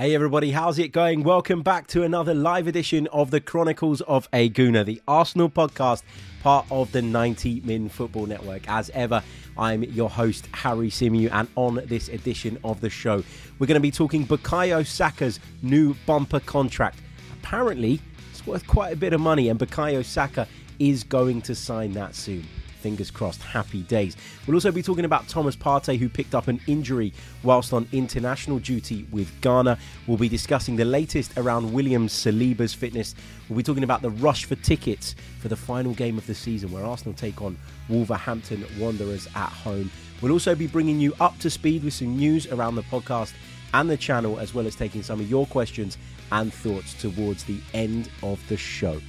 Hey everybody, how's it going? Welcome back to another live edition of the Chronicles of a Gooner, the Arsenal podcast, part of the 90 Min Football Network. As ever, I'm your host, Harry Symeou, and on this edition of the show, we're going to be talking Bukayo Saka's new bumper contract. Apparently, it's worth quite a bit of money, and Bukayo Saka is going to sign that soon fingers crossed, happy days. We'll also be talking about Thomas Partey, who picked up an injury whilst on international duty with Ghana. We'll be discussing the latest around William Saliba's fitness. We'll be talking about the rush for tickets for the final game of the season, where Arsenal take on Wolverhampton Wanderers at home. We'll also be bringing you up to speed with some news around the podcast and the channel, as well as taking some of your questions and thoughts towards the end of the show.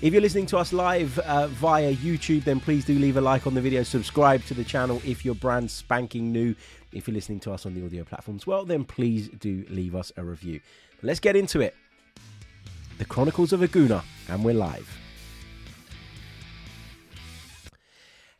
If you're listening to us live uh, via YouTube, then please do leave a like on the video. Subscribe to the channel if you're brand spanking new. If you're listening to us on the audio platforms, well, then please do leave us a review. But let's get into it. The Chronicles of a Gooner, and we're live.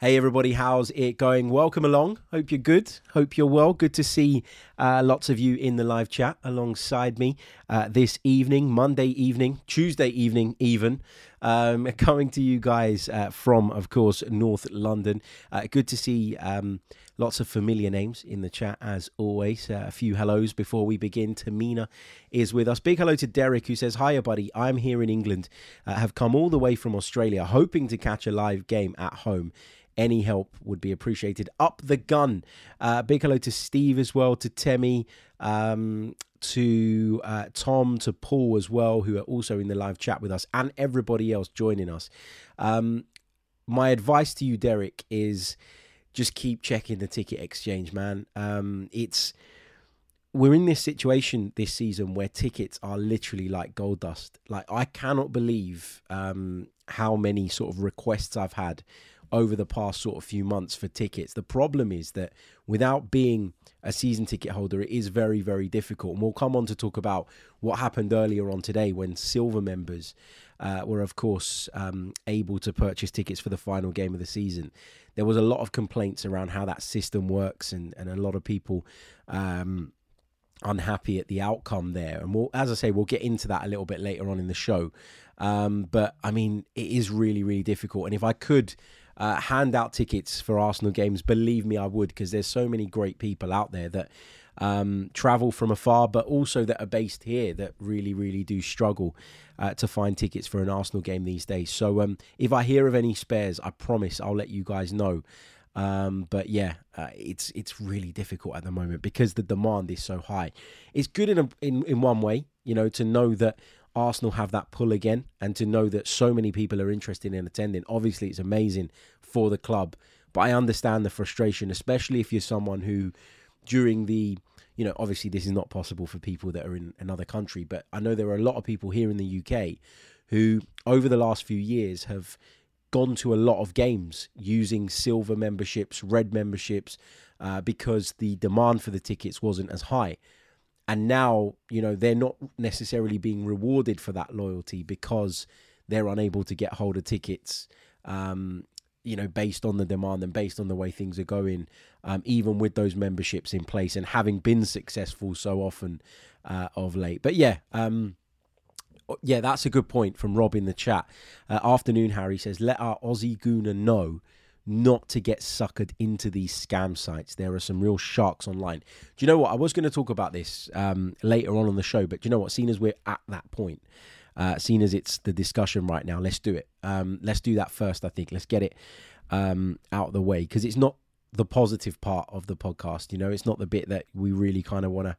Hey everybody, how's it going? Welcome along. Hope you're good. Hope you're well. Good to see uh, lots of you in the live chat alongside me uh, this evening, Monday evening, Tuesday evening, even. Um, coming to you guys uh, from, of course, North London. Uh, good to see um, lots of familiar names in the chat as always. Uh, a few hellos before we begin. Tamina is with us. Big hello to Derek who says, Hiya, buddy. I'm here in England. Uh, have come all the way from Australia, hoping to catch a live game at home any help would be appreciated. Up the gun. Uh, big hello to Steve as well, to Temi, um, to uh, Tom, to Paul as well, who are also in the live chat with us, and everybody else joining us. Um, my advice to you, Derek, is just keep checking the ticket exchange, man. Um, it's we're in this situation this season where tickets are literally like gold dust. Like I cannot believe um, how many sort of requests I've had over the past sort of few months for tickets. The problem is that without being a season ticket holder, it is very, very difficult. And we'll come on to talk about what happened earlier on today when silver members uh, were, of course, um, able to purchase tickets for the final game of the season. There was a lot of complaints around how that system works, and, and a lot of people. Um, unhappy at the outcome there and we'll as i say we'll get into that a little bit later on in the show um, but i mean it is really really difficult and if i could uh, hand out tickets for Arsenal games, believe me, I would, because there's so many great people out there that um, travel from afar, but also that are based here that really, really do struggle uh, to find tickets for an Arsenal game these days. So um, if I hear of any spares, I promise I'll let you guys know. Um, but yeah, uh, it's it's really difficult at the moment because the demand is so high. It's good in a, in in one way, you know, to know that Arsenal have that pull again and to know that so many people are interested in attending. Obviously, it's amazing for the club, but I understand the frustration, especially if you're someone who, during the you know, obviously this is not possible for people that are in another country, but I know there are a lot of people here in the UK who, over the last few years, have gone to a lot of games using silver memberships, red memberships, uh, because the demand for the tickets wasn't as high and now you know they're not necessarily being rewarded for that loyalty because they're unable to get hold of tickets um, you know based on the demand and based on the way things are going um, even with those memberships in place and having been successful so often uh, of late. But yeah um, yeah that's a good point from rob in the chat. Uh, afternoon harry says let our aussie gooner know not to get suckered into these scam sites. There are some real sharks online. Do you know what? I was going to talk about this um, later on on the show, but do you know what? Seeing as we're at that point, uh, seeing as it's the discussion right now, let's do it. Um, let's do that first, I think. Let's get it um, out of the way because it's not the positive part of the podcast. You know, it's not the bit that we really kind of want to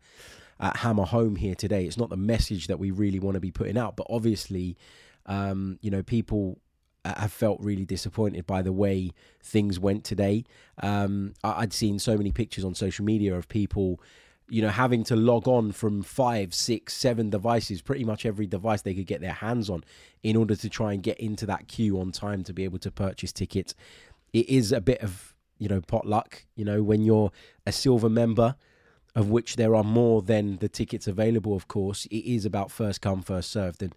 uh, hammer home here today. It's not the message that we really want to be putting out, but obviously, um, you know, people have felt really disappointed by the way things went today. Um, I'd seen so many pictures on social media of people, you know, having to log on from five, six, seven devices, pretty much every device they could get their hands on, in order to try and get into that queue on time to be able to purchase tickets. It is a bit of you know potluck. You know, when you're a silver member. Of which there are more than the tickets available, of course. It is about first come, first served. And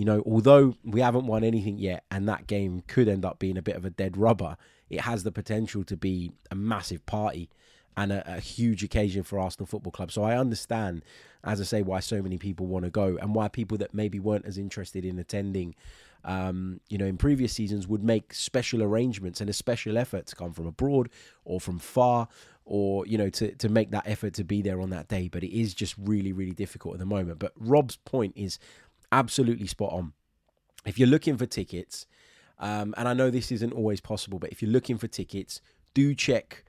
you know, although we haven't won anything yet, and that game could end up being a bit of a dead rubber, it has the potential to be a massive party and a, a huge occasion for Arsenal Football Club. So I understand as I say, why so many people want to go and why people that maybe weren't as interested in attending, um, you know, in previous seasons would make special arrangements and a special effort to come from abroad or from far or, you know, to, to make that effort to be there on that day. But it is just really, really difficult at the moment. But Rob's point is absolutely spot on. If you're looking for tickets, um, and I know this isn't always possible, but if you're looking for tickets, do check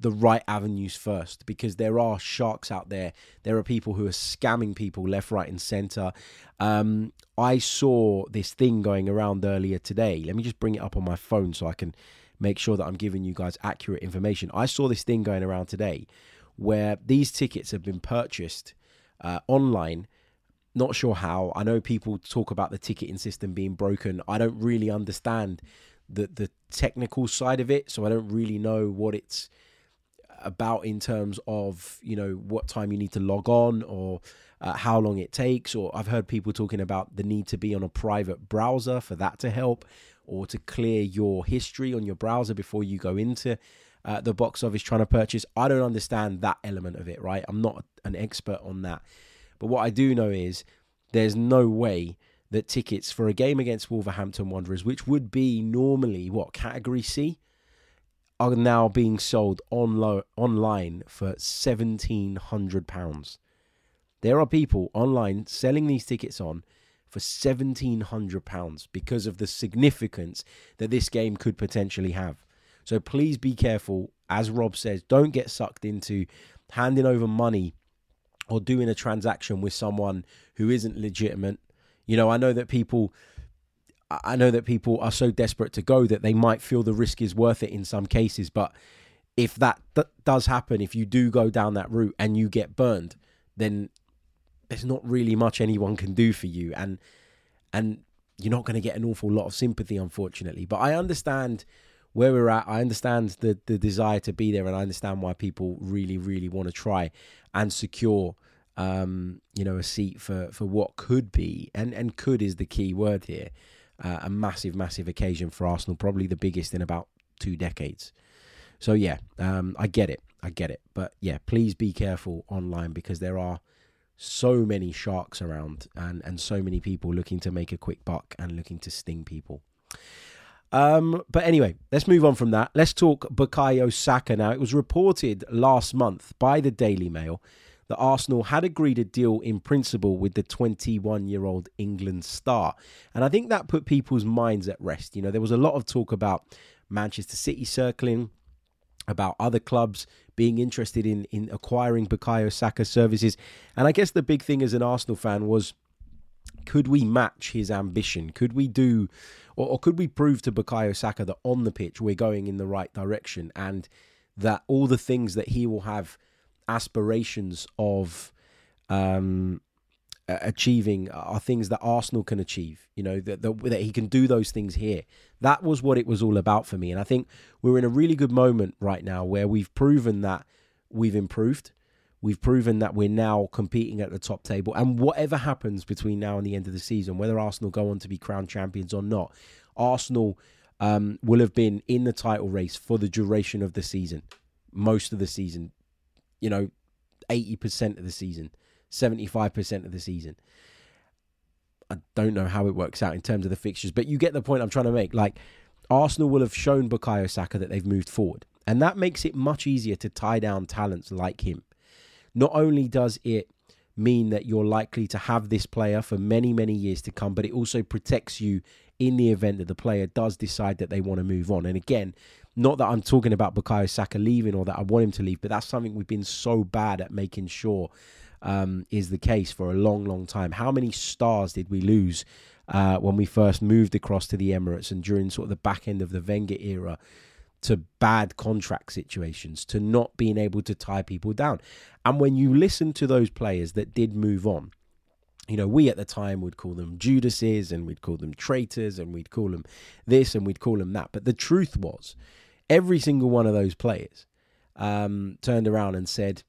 the right avenues first because there are sharks out there. There are people who are scamming people left, right, and center. Um, I saw this thing going around earlier today. Let me just bring it up on my phone so I can make sure that I'm giving you guys accurate information. I saw this thing going around today where these tickets have been purchased uh, online. Not sure how. I know people talk about the ticketing system being broken. I don't really understand the the technical side of it, so I don't really know what it's about in terms of you know what time you need to log on or uh, how long it takes or i've heard people talking about the need to be on a private browser for that to help or to clear your history on your browser before you go into uh, the box office trying to purchase i don't understand that element of it right i'm not an expert on that but what i do know is there's no way that tickets for a game against wolverhampton wanderers which would be normally what category c are now being sold on online for £1,700. There are people online selling these tickets on for £1,700 because of the significance that this game could potentially have. So please be careful. As Rob says, don't get sucked into handing over money or doing a transaction with someone who isn't legitimate. You know, I know that people I know that people are so desperate to go that they might feel the risk is worth it in some cases. But if that th- does happen, if you do go down that route and you get burned, then there's not really much anyone can do for you, and and you're not going to get an awful lot of sympathy, unfortunately. But I understand where we're at. I understand the the desire to be there, and I understand why people really, really want to try and secure. Um, you know, a seat for for what could be, and and could is the key word here uh, a massive, massive occasion for Arsenal, probably the biggest in about two decades. So yeah, um, I get it, I get it, but yeah, please be careful online because there are so many sharks around and and so many people looking to make a quick buck and looking to sting people. Um, but anyway, let's move on from that. Let's talk Bukayo Saka now. It was reported last month by the Daily Mail that Arsenal had agreed a deal in principle with the 21 year old England star. And I think that put people's minds at rest. You know, there was a lot of talk about Manchester City circling, about other clubs being interested in, in acquiring Bukayo Saka's services. And I guess the big thing as an Arsenal fan was could we match his ambition? Could we do, or, or, could we prove to Bukayo Saka that on the pitch we're going in the right direction and that all the things that he will have aspirations of um, achieving are things that Arsenal can achieve. You know that, that, that he can do those things here. That was what it was all about for me, and I think we're in a really good moment right now where we've proven that we've improved. We've proven that we're now competing at the top table, and whatever happens between now and the end of the season, whether Arsenal go on to be crowned champions or not, Arsenal um, will have been in the title race for the duration of the season, most of the season, you know, 80% of the season, 75% of the season. I don't know how it works out in terms of the fixtures, but you get the point I'm trying to make. Like, Arsenal will have shown Bukayo Saka that they've moved forward. And that makes it much easier to tie down talents like him. Not only does it mean that you're likely to have this player for many, many years to come, but it also protects you in the event that the player does decide that they want to move on. And again, not that I'm talking about Bukayo Saka leaving or that I want him to leave, but that's something we've been so bad at making sure um, is the case for a long, long time. How many stars did we lose uh, when we first moved across to the Emirates and during sort of the back end of the Wenger era? To bad contract situations, to not being able to tie people down. And when you listen to those players that did move on, you know, we at the time would call them Judases and we'd call them traitors and we'd call them this and we'd call them that. But the truth was, every single one of those players um, turned around and said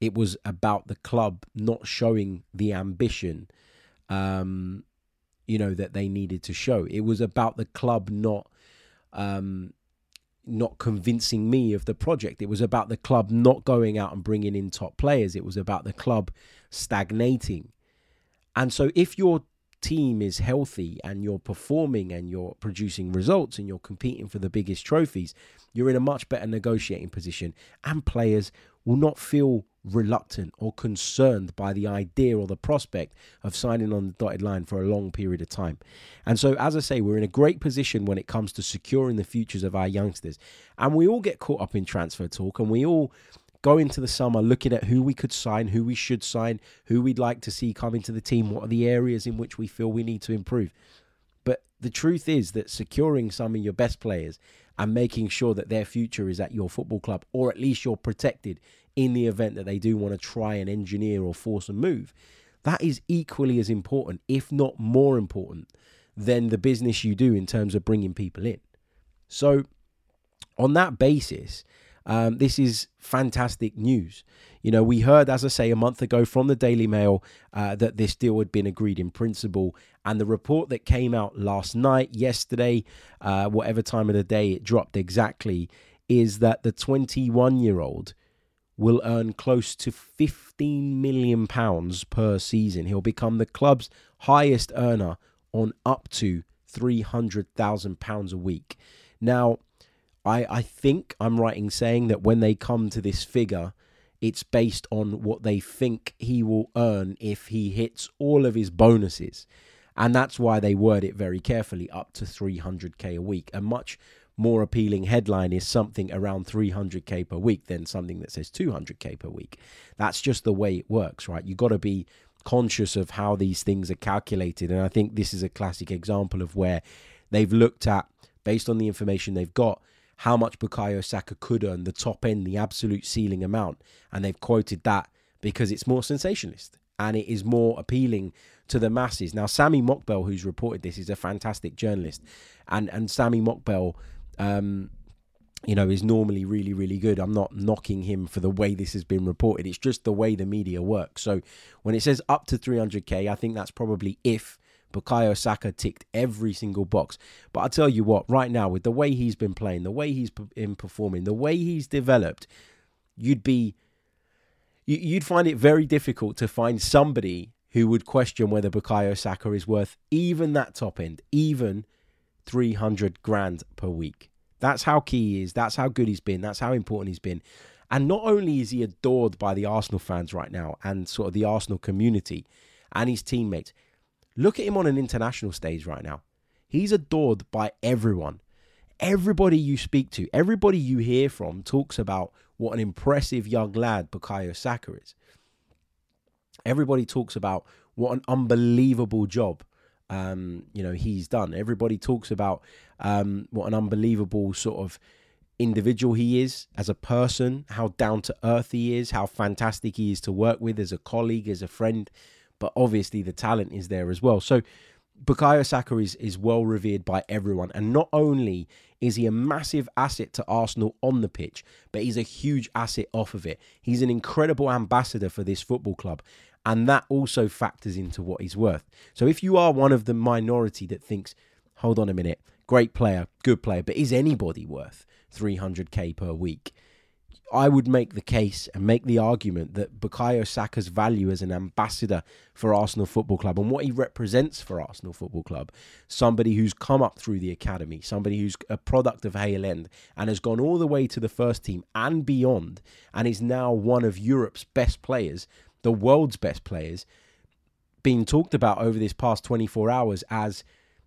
it was about the club not showing the ambition, um, you know, that they needed to show. It was about the club not, um, not convincing me of the project. It was about the club not going out and bringing in top players. It was about the club stagnating. And so, if your team is healthy and you're performing and you're producing results and you're competing for the biggest trophies, you're in a much better negotiating position. And players will not feel reluctant or concerned by the idea or the prospect of signing on the dotted line for a long period of time. And so, as I say, we're in a great position when it comes to securing the futures of our youngsters. And we all get caught up in transfer talk and we all go into the summer looking at who we could sign, who we should sign, who we'd like to see come into the team, what are the areas in which we feel we need to improve. But the truth is that securing some of your best players and making sure that their future is at your football club, or at least you're protected in the event that they do want to try and engineer or force a move, that is equally as important, if not more important, than the business you do in terms of bringing people in. So, on that basis, um, this is fantastic news. You know, we heard, as I say, a month ago from the Daily Mail uh, that this deal had been agreed in principle. And the report that came out last night, yesterday, uh, whatever time of the day it dropped exactly, is that the 21 year old will earn close to 15 million pounds per season. He'll become the club's highest earner on up to 300,000 pounds a week. Now, I, I think I'm right in saying that when they come to this figure, it's based on what they think he will earn if he hits all of his bonuses. And that's why they word it very carefully up to 300k a week. A much more appealing headline is something around 300k per week than something that says 200k per week. That's just the way it works, right? You've got to be conscious of how these things are calculated. And I think this is a classic example of where they've looked at, based on the information they've got, how much Bukayo Saka could earn, the top end, the absolute ceiling amount. And they've quoted that because it's more sensationalist and it is more appealing to the masses. Now, Sami Mokbel, who's reported this, is a fantastic journalist. And, and Sami Mokbel, um, you know, is normally really, really good. I'm not knocking him for the way this has been reported. It's just the way the media works. So when it says up to 300k, I think that's probably if Bukayo Saka ticked every single box. But I tell you what, right now, with the way he's been playing, the way he's been performing, the way he's developed, you'd be you'd find it very difficult to find somebody who would question whether Bukayo Saka is worth even that top end, even 300 grand per week. That's how key he is. That's how good he's been. That's how important he's been. And not only is he adored by the Arsenal fans right now and sort of the Arsenal community and his teammates, Look at him on an international stage right now. He's adored by everyone. Everybody you speak to, everybody you hear from talks about what an impressive young lad Bukayo Saka is. Everybody talks about what an unbelievable job um, you know he's done. Everybody talks about um, what an unbelievable sort of individual he is as a person, how down to earth he is, how fantastic he is to work with as a colleague, as a friend but obviously the talent is there as well. So Bukayo Saka is, is well revered by everyone. And not only is he a massive asset to Arsenal on the pitch, but he's a huge asset off of it. He's an incredible ambassador for this football club. And that also factors into what he's worth. So if you are one of the minority that thinks, hold on a minute, great player, good player, but is anybody worth 300k per week? I would make the case and make the argument that Bukayo Saka's value as an ambassador for Arsenal Football Club and what he represents for Arsenal Football Club, somebody who's come up through the academy, somebody who's a product of Hale End and has gone all the way to the first team and beyond, and is now one of Europe's best players, the world's best players, being talked about over this past 24 hours as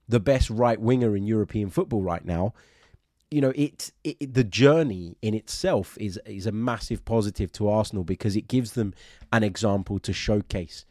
the best right winger in European football right now you know, it, it, the journey in itself is is a massive positive to Arsenal because it gives them an example to showcase.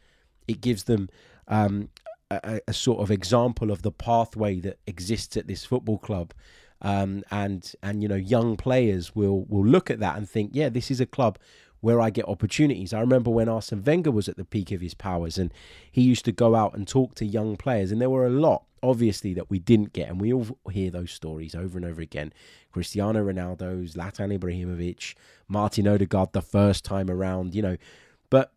It gives them um, a, a, sort of example of the pathway that exists at this football club, um, and and you know, young players will will look at that and think, yeah, this is a club where I get opportunities. I remember when Arsene Wenger was at the peak of his powers, and he used to go out and talk to young players, and there were a lot obviously that we didn't get, and we all hear those stories over and over again. Cristiano Ronaldo, Zlatan Ibrahimovic, Martin Odegaard the first time around, you know. But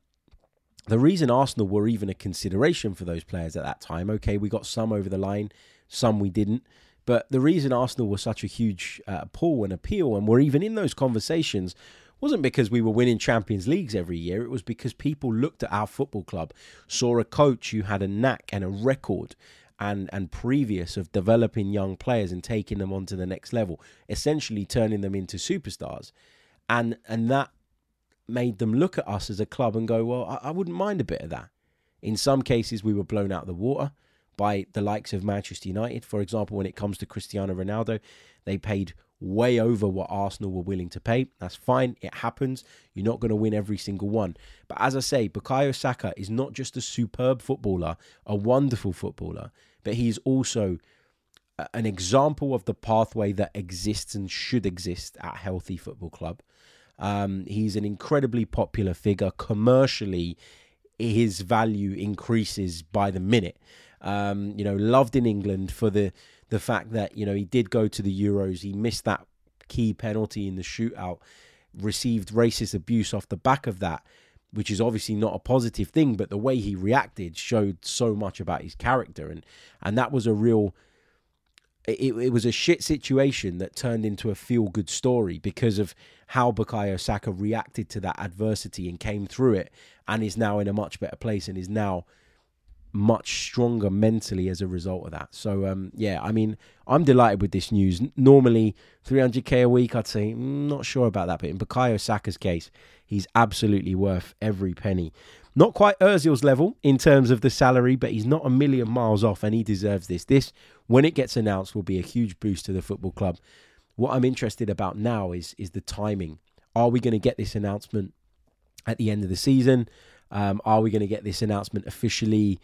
the reason Arsenal were even a consideration for those players at that time, okay, we got some over the line, some we didn't. But the reason Arsenal was such a huge uh, pull and appeal, and were even in those conversations, wasn't because we were winning Champions Leagues every year. It was because people looked at our football club, saw a coach who had a knack and a record and and previous of developing young players and taking them on to the next level, essentially turning them into superstars, and and that made them look at us as a club and go, well, I, I wouldn't mind a bit of that. In some cases, we were blown out of the water by the likes of Manchester United, for example, when it comes to Cristiano Ronaldo, they paid way over what Arsenal were willing to pay. That's fine. It happens. You're not going to win every single one. But as I say, Bukayo Saka is not just a superb footballer, a wonderful footballer, but he's also an example of the pathway that exists and should exist at Healthy Football Club. Um, he's an incredibly popular figure. Commercially, his value increases by the minute. Um, you know, loved in England for the the fact that you know he did go to the Euros. He missed that key penalty in the shootout, received racist abuse off the back of that, which is obviously not a positive thing. But the way he reacted showed so much about his character, and and that was a real. It, it was a shit situation that turned into a feel good story because of how Bukayo Saka reacted to that adversity and came through it and is now in a much better place and is now much stronger mentally as a result of that. So um, yeah, I mean, I'm delighted with this news. Normally, 300k a week, I'd say mm, not sure about that, but in Bukayo Saka's case, he's absolutely worth every penny. Not quite Özil's level in terms of the salary, but he's not a million miles off, and he deserves this. This, when it gets announced, will be a huge boost to the football club. What I'm interested about now is is the timing. Are we going to get this announcement at the end of the season? Um, are we going to get this announcement officially?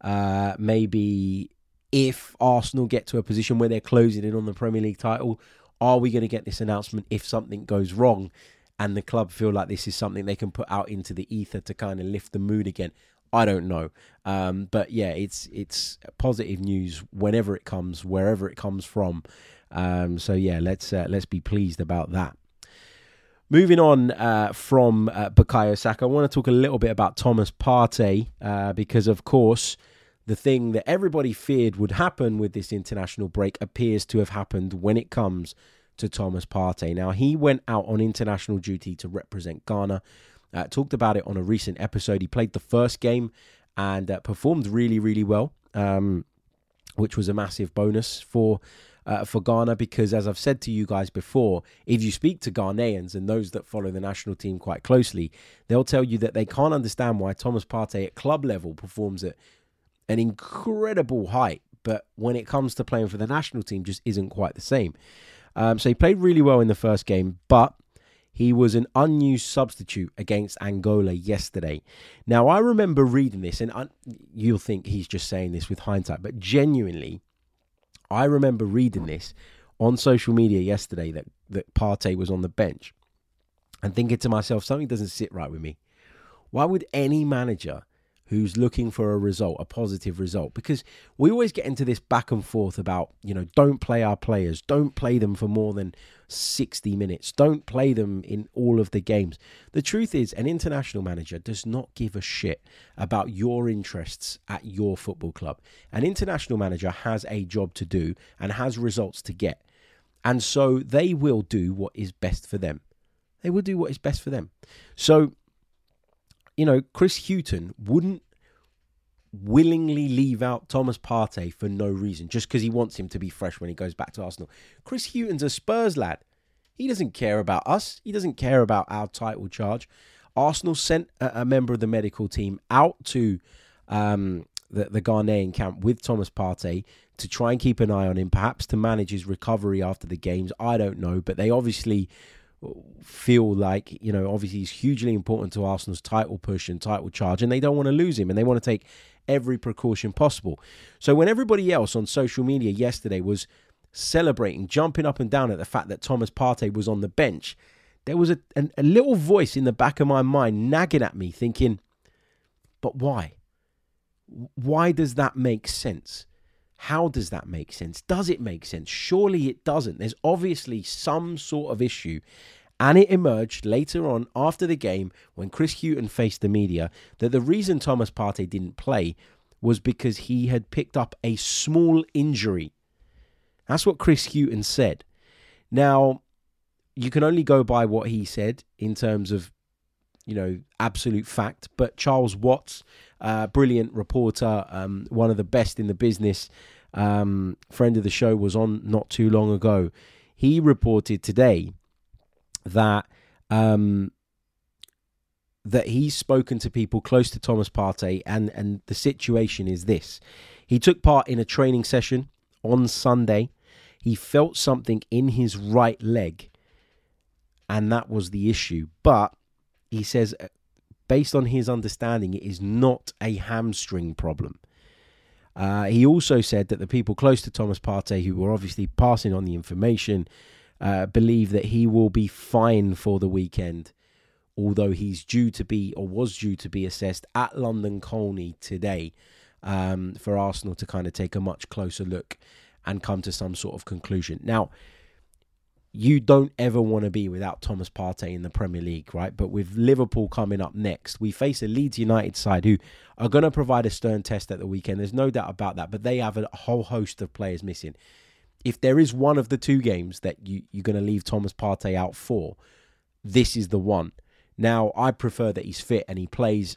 Uh, maybe if Arsenal get to a position where they're closing in on the Premier League title, are we going to get this announcement if something goes wrong and the club feel like this is something they can put out into the ether to kind of lift the mood again? I don't know, um, but yeah, it's it's positive news whenever it comes, wherever it comes from. Um, so yeah, let's uh, let's be pleased about that. Moving on uh, from uh, Bukayo Saka, I want to talk a little bit about Thomas Partey uh, because, of course, the thing that everybody feared would happen with this international break appears to have happened when it comes to Thomas Partey. Now, he went out on international duty to represent Ghana. Uh, talked about it on a recent episode. He played the first game and uh, performed really, really well, um, which was a massive bonus for uh, for Ghana because, as I've said to you guys before, if you speak to Ghanaians and those that follow the national team quite closely, they'll tell you that they can't understand why Thomas Partey at club level performs at an incredible height, but when it comes to playing for the national team, just isn't quite the same. Um, so he played really well in the first game, but he was an unused substitute against Angola yesterday. Now, I remember reading this, and I, you'll think he's just saying this with hindsight, but genuinely, I remember reading this on social media yesterday that, that Partey was on the bench and thinking to myself, something doesn't sit right with me. Why would any manager who's looking for a result, a positive result. Because we always get into this back and forth about, you know, don't play our players, don't play them for more than 60 minutes, don't play them in all of the games. The truth is, an international manager does not give a shit about your interests at your football club. An international manager has a job to do and has results to get. And so they will do what is best for them. They will do what is best for them. So you know, Chris Hughton wouldn't willingly leave out Thomas Partey for no reason, just because he wants him to be fresh when he goes back to Arsenal. Chris Hughton's a Spurs lad. He doesn't care about us. He doesn't care about our title charge. Arsenal sent a, a member of the medical team out to um, the, the Ghanaian camp with Thomas Partey to try and keep an eye on him, perhaps to manage his recovery after the games. I don't know, but they obviously feel like you know obviously he's hugely important to Arsenal's title push and title charge and they don't want to lose him and they want to take every precaution possible. So when everybody else on social media yesterday was celebrating, jumping up and down at the fact that Thomas Partey was on the bench, there was a, a, a little voice in the back of my mind nagging at me thinking, but why? Why does that make sense? How does that make sense? Does it make sense? Surely it doesn't. There's obviously some sort of issue. And it emerged later on after the game when Chris Hughton faced the media that the reason Thomas Partey didn't play was because he had picked up a small injury. That's what Chris Hughton said. Now, you can only go by what he said in terms of, you know, absolute fact. But Charles Watts, uh, brilliant reporter, um, one of the best in the business, um, friend of the show, was on not too long ago. He reported today that um, that he's spoken to people close to Thomas Partey, and and the situation is this: he took part in a training session on Sunday. He felt something in his right leg, and that was the issue. But he says, based on his understanding, it is not a hamstring problem. Uh, he also said that the people close to Thomas Partey, who were obviously passing on the information, uh, believe that he will be fine for the weekend although he's due to be or was due to be assessed at London Colney today um, for Arsenal to kind of take a much closer look and come to some sort of conclusion. Now, you don't ever want to be without Thomas Partey in the Premier League, right? But with Liverpool coming up next, we face a Leeds United side who are going to provide a stern test at the weekend. There's no doubt about that, but they have a whole host of players missing. If there is one of the two games that you, you're going to leave Thomas Partey out for, this is the one. Now, I prefer that he's fit and he plays.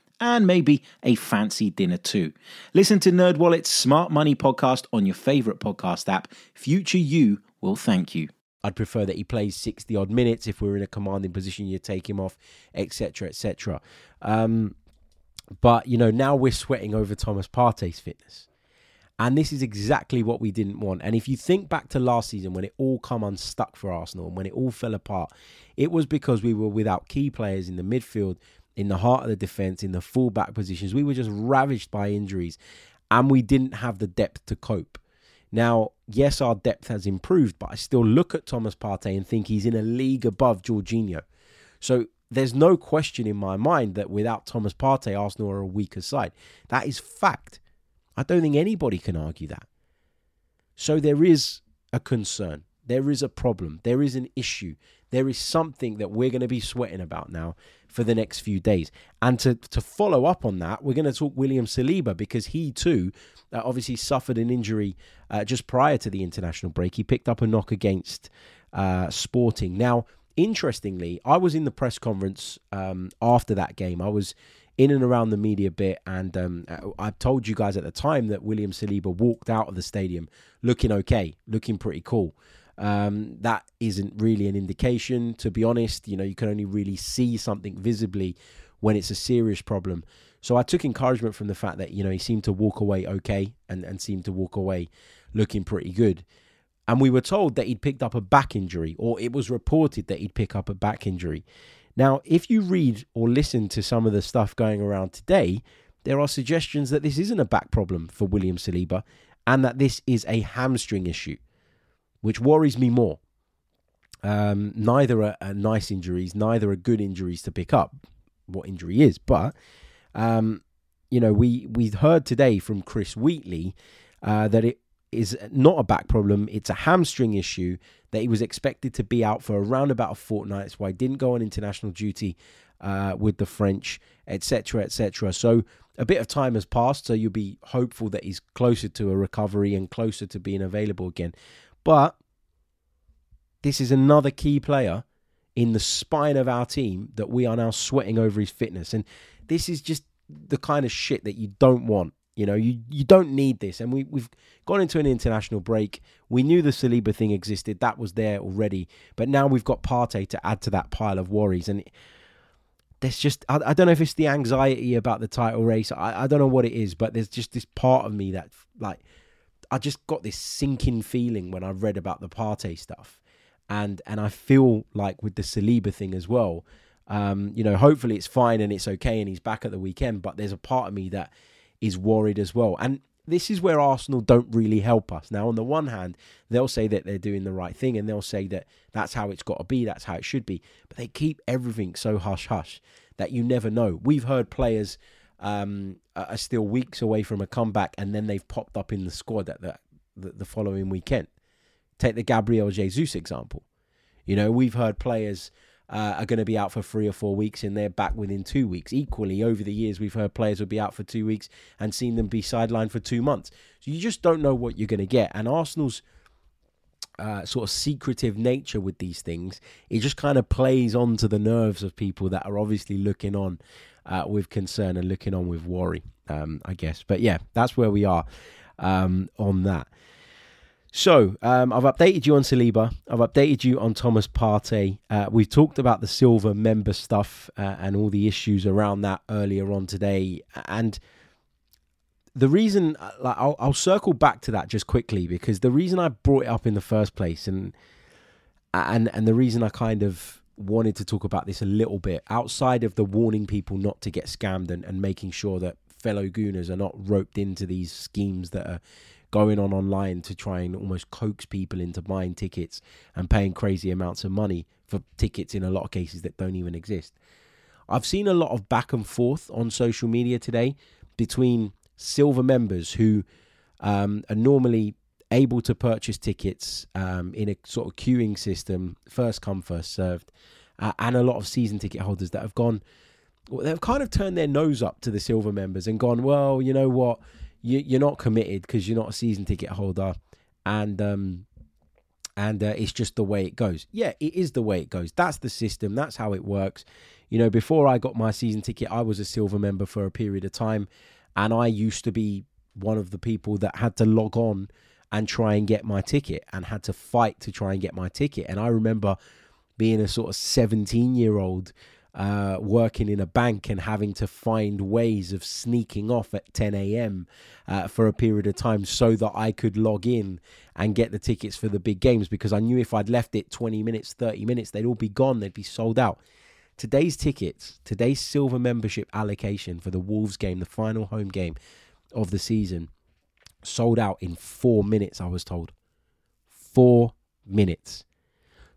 and maybe a fancy dinner too. Listen to NerdWallet's Smart Money podcast on your favorite podcast app. Future you will thank you. I'd prefer that he plays 60 odd minutes if we're in a commanding position, you take him off, etc., etc. Um, but, you know, now we're sweating over Thomas Partey's fitness. And this is exactly what we didn't want. And if you think back to last season when it all come unstuck for Arsenal and when it all fell apart, it was because we were without key players in the midfield, in the heart of the defense, in the fullback positions. We were just ravaged by injuries and we didn't have the depth to cope. Now, yes, our depth has improved, but I still look at Thomas Partey and think he's in a league above Jorginho. So there's no question in my mind that without Thomas Partey, Arsenal are a weaker side. That is fact. I don't think anybody can argue that. So there is a concern. There is a problem. There is an issue. There is something that we're going to be sweating about now for the next few days. And to, to follow up on that, we're going to talk William Saliba because he too uh, obviously suffered an injury uh, just prior to the international break. He picked up a knock against uh, Sporting. Now, interestingly, I was in the press conference um, after that game. I was in and around the media bit. And um, I told you guys at the time that William Saliba walked out of the stadium looking okay, looking pretty cool. Um, that isn't really an indication, to be honest. You know, you can only really see something visibly when it's a serious problem. So I took encouragement from the fact that, you know, he seemed to walk away okay and, and seemed to walk away looking pretty good. And we were told that he'd picked up a back injury, or it was reported that he'd pick up a back injury. Now, if you read or listen to some of the stuff going around today, there are suggestions that this isn't a back problem for William Saliba and that this is a hamstring issue, which worries me more. Um, neither are, are, nice injuries, neither are good injuries to pick up what injury is, but um, you know, we we've heard today from Chris Wheatley uh, that it is not a back problem; it's a hamstring issue that he was expected to be out for around about a fortnight. That's why he didn't go on international duty uh, with the French, etc., etc. So a bit of time has passed, so you'll be hopeful that he's closer to a recovery and closer to being available again. But this is another key player in the spine of our team that we are now sweating over his fitness, and this is just the kind of shit that you don't want you know, you, you don't need this. And we, we've gone into an international break. We knew the Saliba thing existed. That was there already. But now we've got Partey to add to that pile of worries. And there's just, I, I don't know if it's the anxiety about the title race. I, I don't know what it is, but there's just this part of me that, like, I just got this sinking feeling when I read about the Partey stuff. And, and I feel like with the Saliba thing as well, um, you know, hopefully it's fine and it's okay and he's back at the weekend. But there's a part of me that is worried as well. And this is where Arsenal don't really help us. Now, on the one hand, they'll say that they're doing the right thing and they'll say that that's how it's got to be, that's how it should be. But they keep everything so hush hush that you never know. We've heard players um, are still weeks away from a comeback and then they've popped up in the squad at the, the, the following weekend. Take the Gabriel Jesus example. You know, we've heard players uh, are going to be out for three or four weeks and they're back within two weeks. Equally, over the years, we've heard players will be out for two weeks and seen them be sidelined for two months. So you just don't know what you're going to get. And Arsenal's uh, sort of secretive nature with these things, it just kind of plays onto the nerves of people that are obviously looking on uh, with concern and looking on with worry, um, I guess. But yeah, that's where we are um, on that. So um, I've updated you on Saliba. I've updated you on Thomas Partey. Uh, we've talked about the silver member stuff uh, and all the issues around that earlier on today. And the reason, uh, like, I'll, I'll circle back to that just quickly because the reason I brought it up in the first place, and and and the reason I kind of wanted to talk about this a little bit outside of the warning people not to get scammed and, and making sure that fellow gooners are not roped into these schemes that are going on online to try and almost coax people into buying tickets and paying crazy amounts of money for tickets in a lot of cases that don't even exist. I've seen a lot of back and forth on social media today between silver members who um, are normally able to purchase tickets um, in a sort of queuing system, first come, first served, uh, and a lot of season ticket holders that have gone, they've kind of turned their nose up to the silver members and gone, well, you know what, you, are not committed because you're not a season ticket holder, and um, and uh, it's just the way it goes. Yeah, it is the way it goes. That's the system. That's how it works. You know, before I got my season ticket, I was a silver member for a period of time, and I used to be one of the people that had to log on and try and get my ticket and had to fight to try and get my ticket. And I remember being a sort of 17 year old uh, working in a bank and having to find ways of sneaking off at 10 a.m. Uh, for a period of time so that I could log in and get the tickets for the big games because I knew if I'd left it 20 minutes, 30 minutes, they'd all be gone, they'd be sold out. Today's tickets, today's silver membership allocation for the Wolves game, the final home game of the season, sold out in four minutes, I was told. Four minutes.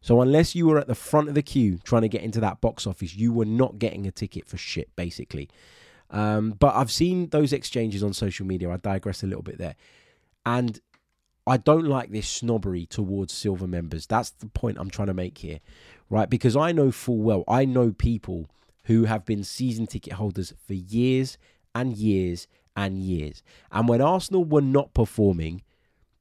So unless you were at the front of the queue trying to get into that box office, you were not getting a ticket for shit, basically. Um, but I've seen those exchanges on social media. I digress a little bit there. And I don't like this snobbery towards silver members. That's the point I'm trying to make here, right? Because I know full well, I know people who have been season ticket holders for years and years and years. And when Arsenal were not performing,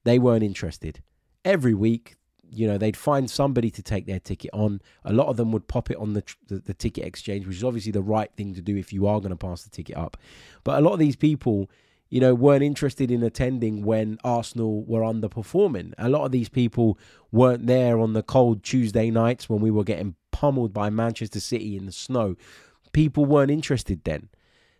they weren't interested. Every week, you know they'd find somebody to take their ticket on. A lot of them would pop it on the, the, the ticket exchange which is obviously the right thing to do if you are going to pass the ticket up. But a lot of these people you know weren't interested in attending when arsenal were underperforming. A lot of these people weren't there on the cold tuesday nights when we were getting pummeled by manchester city in the snow. People weren't interested then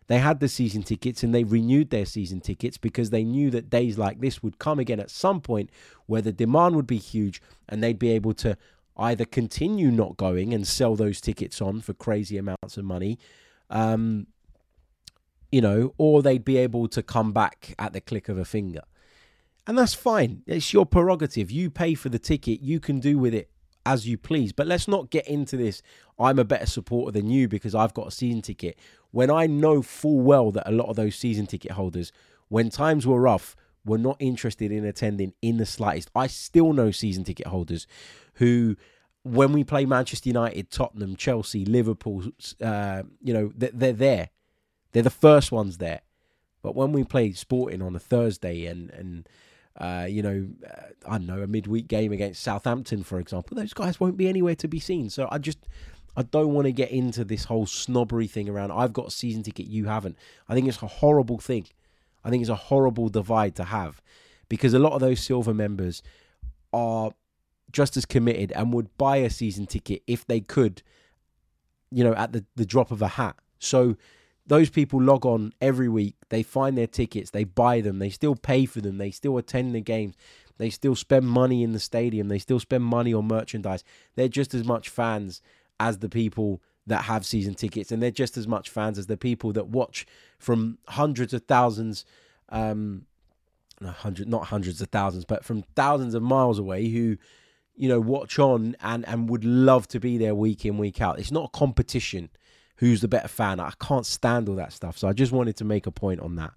they had the season tickets and they renewed their season tickets because they knew that days like this would come again at some point where the demand would be huge and they'd be able to either continue not going and sell those tickets on for crazy amounts of money, um, you know, or they'd be able to come back at the click of a finger. And that's fine. It's your prerogative. You pay for the ticket, you can do with it as you please. But let's not get into this. I'm a better supporter than you because I've got a season ticket. When I know full well that a lot of those season ticket holders, when times were rough, were not interested in attending in the slightest. I still know season ticket holders who, when we play Manchester United, Tottenham, Chelsea, Liverpool, uh, you know, they're there. They're the first ones there. But when we play Sporting on a Thursday and and uh, you know, uh, I don't know, a midweek game against Southampton, for example, those guys won't be anywhere to be seen. So I just, I don't want to get into this whole snobbery thing around. I've got a season ticket, you haven't. I think it's a horrible thing. I think it's a horrible divide to have because a lot of those silver members are just as committed and would buy a season ticket if they could, you know, at the, the drop of a hat. So those people log on every week, they find their tickets, they buy them, they still pay for them, they still attend the games, they still spend money in the stadium, they still spend money on merchandise. They're just as much fans as the people that have season tickets, and they're just as much fans as the people that watch from hundreds of thousands um, hundred, not hundreds of thousands, but from thousands of miles away who, you know, watch on and and would love to be there week in week out. It's not a competition. Who's the better fan? I can't stand all that stuff. So I just wanted to make a point on that.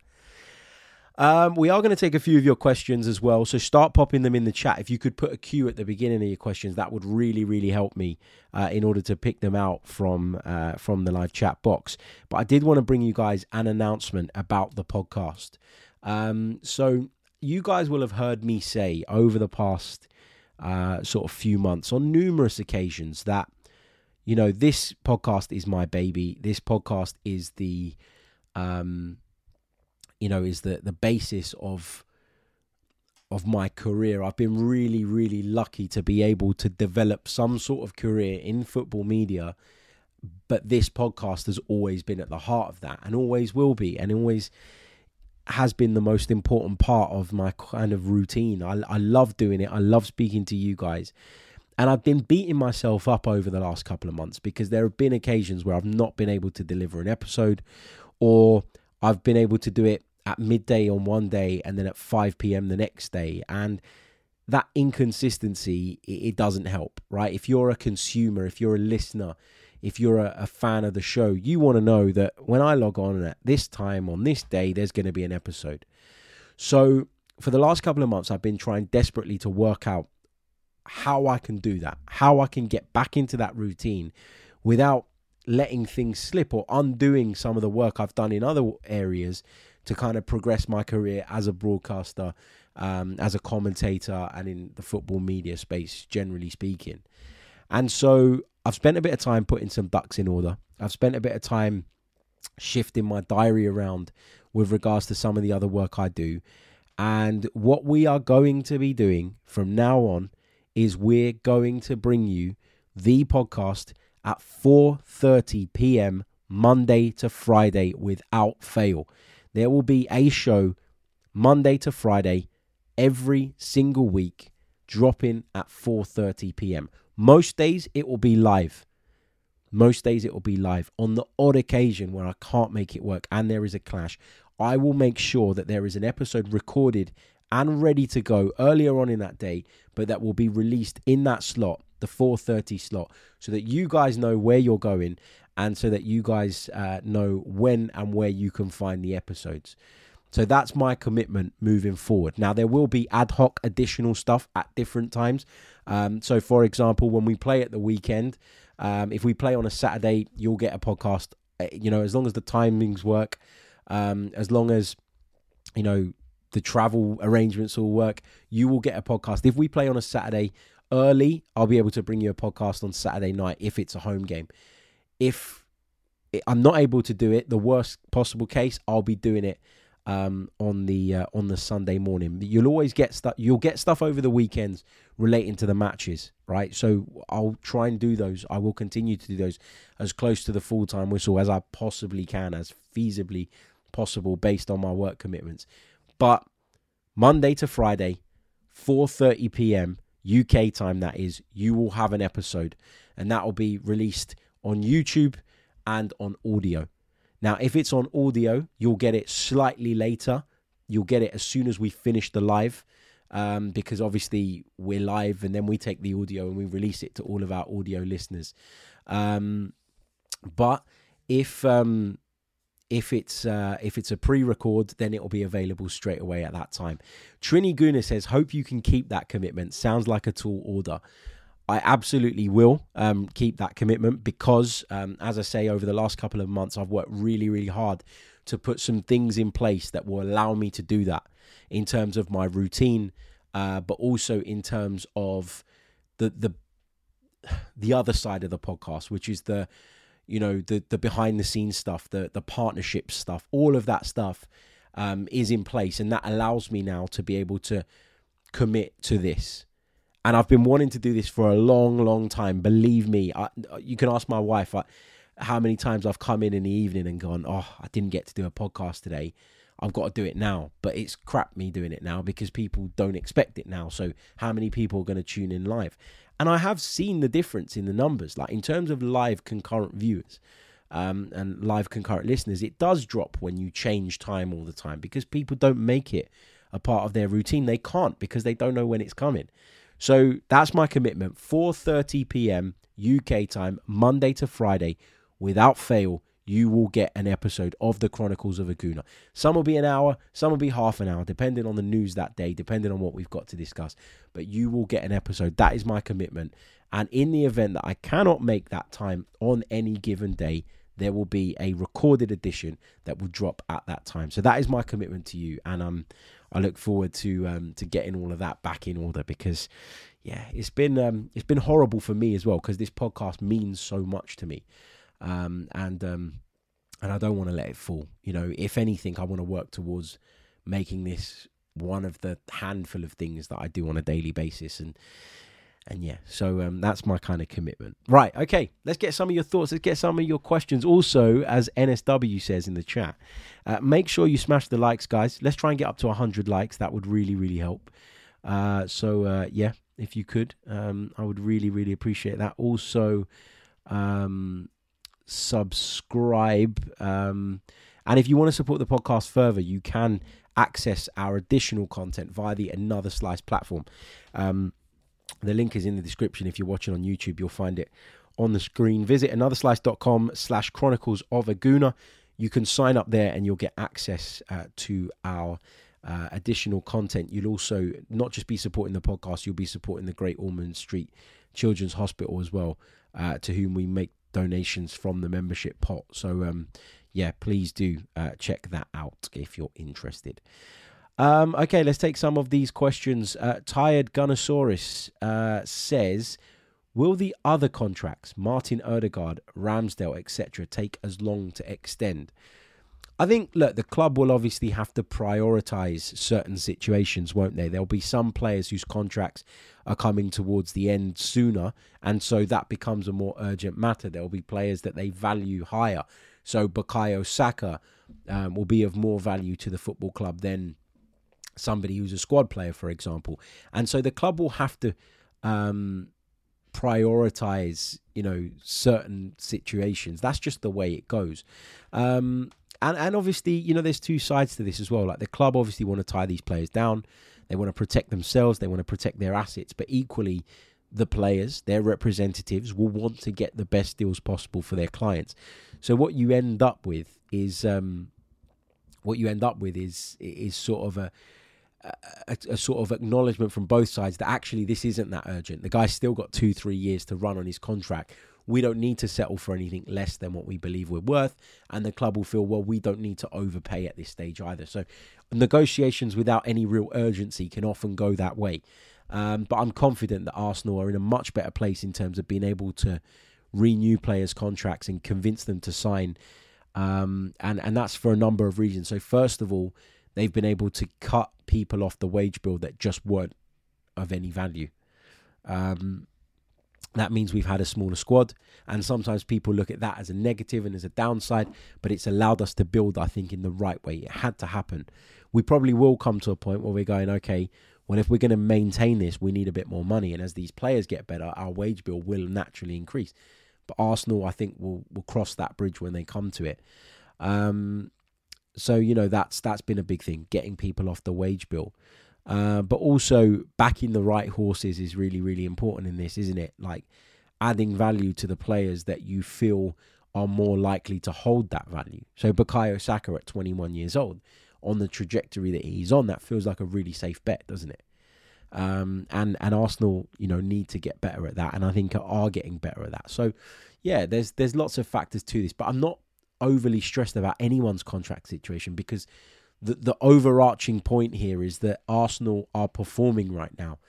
Um, we are going to take a few of your questions as well. So start popping them in the chat. If you could put a queue at the beginning of your questions, that would really, really help me uh, in order to pick them out from uh, from the live chat box. But I did want to bring you guys an announcement about the podcast. Um, so you guys will have heard me say over the past uh, sort of few months on numerous occasions that you know this podcast is my baby. This podcast is the um, you know, is the the basis of of my career. I've been really, really lucky to be able to develop some sort of career in football media. But this podcast has always been at the heart of that and always will be and always has been the most important part of my kind of routine. I, I love doing it. I love speaking to you guys. And I've been beating myself up over the last couple of months because there have been occasions where I've not been able to deliver an episode or I've been able to do it at midday on one day and then at 5 p.m. the next day. And that inconsistency, it, doesn't help, right? If you're a consumer, if you're a listener, if you're a, a fan of the show, you want to know that when I log on at this time on this day, there's going to be an episode. So for the last couple of months, I've been trying desperately to work out how I can do that, how I can get back into that routine without letting things slip or undoing some of the work I've done in other areas to kind of progress my career as a broadcaster, um, as a commentator, and in the football media space, generally speaking. And so I've spent a bit of time putting some ducks in order. I've spent a bit of time shifting my diary around with regards to some of the other work I do. And what we are going to be doing from now on is we're going to bring you the podcast at 4:30 p.m. Monday to Friday without fail. There will be a show Monday to Friday every single week dropping at 4:30 p.m. Most days it will be live. Most days it will be live. On the odd occasion where I can't make it work and there is a clash, I will make sure that there is an episode recorded and ready to go earlier on in that day, but that will be released in that slot, the 4:30 slot, so that you guys know where you're going and so that you guys uh, know when and where you can find the episodes. So that's my commitment moving forward. Now, there will be ad hoc additional stuff at different times. Um, so, for example, when we play at the weekend, um, if we play on a Saturday, you'll get a podcast. Uh, you know, as long as the timings work, um, as long as, you know, the travel arrangements will work, you will get a podcast. If we play on a Saturday early, I'll be able to bring you a podcast on Saturday night if it's a home game if I'm not able to do it, the worst possible case, I'll be doing it um, on the uh, on the Sunday morning. You'll always get stuff. You'll get stuff over the weekends relating to the matches, right? So I'll try and do those. I will continue to do those as close to the full time whistle as I possibly can, as feasibly possible, based on my work commitments. But Monday to Friday, 4:30 p.m. UK time, that is, you will have an episode, and that will be released on YouTube and on audio. Now, if it's on audio, you'll get it slightly later. You'll get it as soon as we finish the live, um, because obviously we're live and then we take the audio and we release it to all of our audio listeners. Um, but if um, if it's uh, if it's a pre-record, then it will be available straight away at that time. Trini Guna says, "Hope you can keep that commitment. Sounds like a tall order." I absolutely will um, keep that commitment because, um, as I say, over the last couple of months, I've worked really, really hard to put some things in place that will allow me to do that in terms of my routine, uh, but also in terms of the the the other side of the podcast, which is the you know the the behind the scenes stuff, the the partnership stuff, all of that stuff um, is in place, and that allows me now to be able to commit to this and I've been wanting to do this for a long, long time. Believe me, I, you can ask my wife I, how many times I've come in in the evening and gone, "Oh, I didn't get to do a podcast today. I've got to do it now." But it's crap me doing it now because people don't expect it now. So how many people are going to tune in live? And I have seen the difference in the numbers, like in terms of live concurrent viewers. Um, and live concurrent listeners, it does drop when you change time all the time because people don't make it a part of their routine. They can't because they don't know when it's coming. So that's my commitment. 4:30 p.m. UK time, Monday to Friday, without fail. You will get an episode of the Chronicles of a Gooner. Some will be an hour, some will be half an hour, depending on the news that day, depending on what we've got to discuss. But you will get an episode. That is my commitment. And in the event that I cannot make that time on any given day, there will be a recorded edition that will drop at that time. So that is my commitment to you, and um, I look forward to um, to getting all of that back in order because, yeah, it's been um, it's been horrible for me as well because this podcast means so much to me, um, and um, and I don't want to let it fall. You know, if anything, I want to work towards making this one of the handful of things that I do on a daily basis, and and yeah, so um, that's my kind of commitment. Right, okay, let's get some of your thoughts. Let's get some of your questions. Also, as NSW says in the chat, uh, make sure you smash the likes, guys. Let's try and get up to 100 likes. That would really, really help. Uh, so, uh, yeah, if you could, um, I would really, really appreciate that. Also, um, subscribe. Um, and if you want to support the podcast further, you can access our additional content via the Another Slice platform. Um, the link is in the description. If you're watching on YouTube, you'll find it on the screen. Visit anotherslice.com slash chronicles of a gooner. You can sign up there and you'll get access uh, to our uh, additional content. You'll also not just be supporting the podcast, you'll be supporting the Great Ormond Street Children's Hospital as well, uh, to whom we make donations from the membership pot. So, um, yeah, please do uh, check that out if you're interested. Um, okay, let's take some of these questions. Uh, Tired Gunnosaurus uh, says, "Will the other contracts, Martin Odegaard, Ramsdale, etc., take as long to extend?" I think, look, the club will obviously have to prioritise certain situations, won't they? There'll be some players whose contracts are coming towards the end sooner, and so that becomes a more urgent matter. There'll be players that they value higher. So Bukayo Saka um, will be of more value to the football club than somebody who's a squad player, for example. And so the club will have to um, prioritize, you know, certain situations. That's just the way it goes. Um, and and obviously, you know, there's two sides to this as well. Like the club obviously want to tie these players down. They want to protect themselves. They want to protect their assets. But equally, the players, their representatives, will want to get the best deals possible for their clients. So what you end up with is um, what you end up with is is sort of a a, a, sort of acknowledgement from both sides that actually this isn't that urgent. The guy's still got two, three years to run on his contract. We don't need to settle for anything less than what we believe we're worth. And the club will feel, well, we don't need to overpay at this stage either. So negotiations without any real urgency can often go that way. Um, but I'm confident that Arsenal are in a much better place in terms of being able to renew players' contracts and convince them to sign. Um, and, and that's for a number of reasons. So, first of all, they've been able to cut people off the wage bill that just weren't of any value. Um, that means we've had a smaller squad, and sometimes people look at that as a negative and as a downside, but it's allowed us to build, I think, in the right way. It had to happen. We probably will come to a point where we're going, okay, well, if we're going to maintain this, we need a bit more money. And as these players get better, our wage bill will naturally increase. But Arsenal, I think, will will cross that bridge when they come to it. Um, so you know that's that's been a big thing, getting people off the wage bill. Uh, but also backing the right horses is really really important in this, isn't it? Like adding value to the players that you feel are more likely to hold that value. So Bukayo Saka at 21 years old, on the trajectory that he's on, that feels like a really safe bet, doesn't it? Um, and and Arsenal, you know, need to get better at that, and I think are getting better at that. So, yeah, there's there's lots of factors to this, but I'm not overly stressed about anyone's contract situation because the the overarching point here is that Arsenal are performing right now.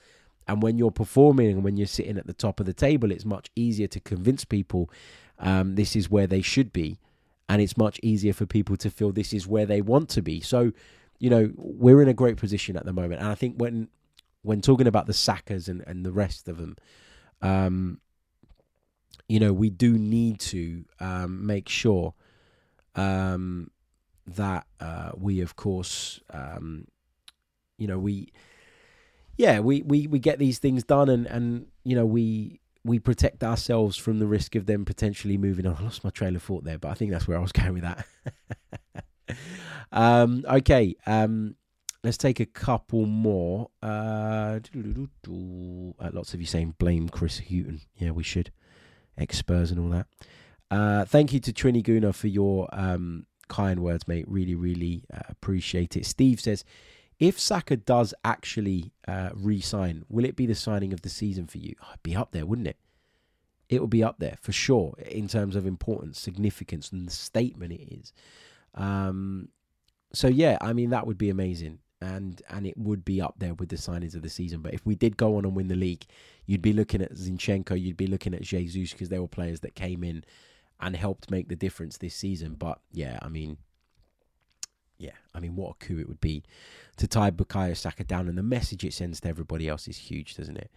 And when you're performing and when you're sitting at the top of the table, it's much easier to convince people um, this is where they should be. And it's much easier for people to feel this is where they want to be. So, you know, we're in a great position at the moment. And I think when when talking about the Sakas and, and the rest of them, um, you know, we do need to um, make sure um, that uh, we, of course, um, you know, we, yeah, we, we, we get these things done, and and you know, we we protect ourselves from the risk of them potentially moving on. I lost my trail of thought there, but I think that's where I was going with that. um, okay. Um, let's take a couple more. Uh, uh, lots of you saying blame Chris Hughton. Yeah, we should. Expers and all that. Uh, thank you to Trini Guna for your um, kind words, mate. Really, really uh, appreciate it. Steve says, if Saka does actually uh, re-sign, will it be the signing of the season for you? Oh, it'd be up there, wouldn't it? It would be up there for sure in terms of importance, significance, and the statement it is. Um, so yeah, I mean that would be amazing, and and it would be up there with the signings of the season. But if we did go on and win the league, you'd be looking at Zinchenko, you'd be looking at Jesus because they were players that came in and helped make the difference this season. But yeah, I mean, yeah, I mean, what a coup it would be to tie Bukayo Saka down, and the message it sends to everybody else is huge, doesn't it?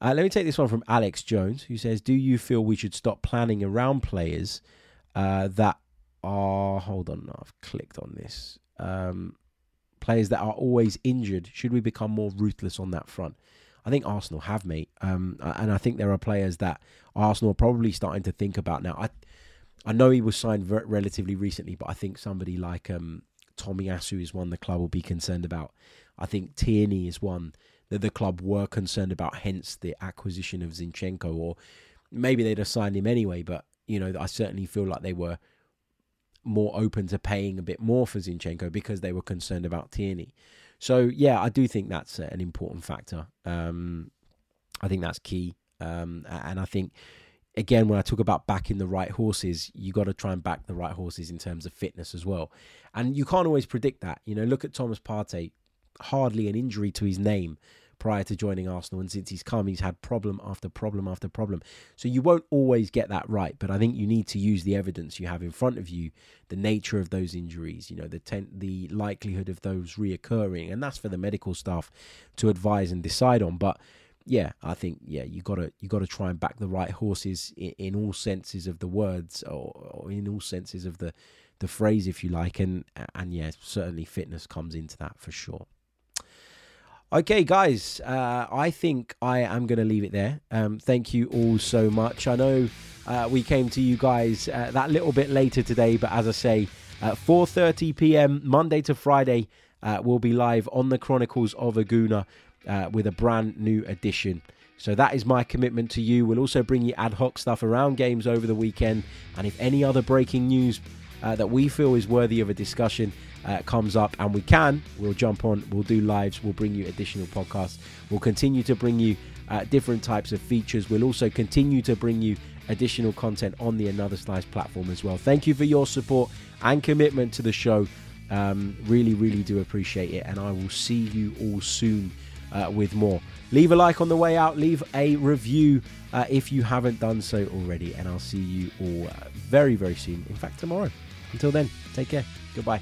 Uh, let me take this one from Alex Jones, who says, "Do you feel we should stop planning around players uh, that are? Hold on, I've clicked on this. Um, players that are always injured. Should we become more ruthless on that front?" I think Arsenal have, mate, um, and I think there are players that Arsenal are probably starting to think about now. I I know he was signed ver- relatively recently, but I think somebody like um, Tomiyasu is one the club will be concerned about. I think Tierney is one that the club were concerned about, hence the acquisition of Zinchenko, or maybe they'd have signed him anyway. But you know, I certainly feel like they were more open to paying a bit more for Zinchenko because they were concerned about Tierney. So yeah, I do think that's an important factor. Um, I think that's key, um, and I think again, when I talk about backing the right horses, you got to try and back the right horses in terms of fitness as well. And you can't always predict that. You know, look at Thomas Partey, hardly an injury to his name prior to joining Arsenal. And since he's come, he's had problem after problem after problem. So you won't always get that right. But I think you need to use the evidence you have in front of you, the nature of those injuries, you know, the ten- the likelihood of those reoccurring. And that's for the medical staff to advise and decide on. But yeah, I think yeah, you gotta you gotta try and back the right horses in, in all senses of the words, or, or, in all senses of the the phrase, if you like, and and yeah, certainly fitness comes into that for sure. Okay, guys, uh, I think I am going to leave it there. Um, thank you all so much. I know uh, we came to you guys uh, that little bit later today, but as I say, at 4:30 p.m. Monday to Friday, uh, we'll be live on the Chronicles of a Gooner uh, with a brand new edition. So that is my commitment to you. We'll also bring you ad hoc stuff around games over the weekend. And if any other breaking news uh, that we feel is worthy of a discussion uh, comes up and we can, we'll jump on, we'll do lives, we'll bring you additional podcasts. We'll continue to bring you uh, different types of features. We'll also continue to bring you additional content on the Another Slice platform as well. Thank you for your support and commitment to the show. Um, really, really do appreciate it. And I will see you all soon uh, with more. Leave a like on the way out, leave a review uh, if you haven't done so already, and I'll see you all uh, very, very soon. In fact, tomorrow. Until then, take care. Goodbye.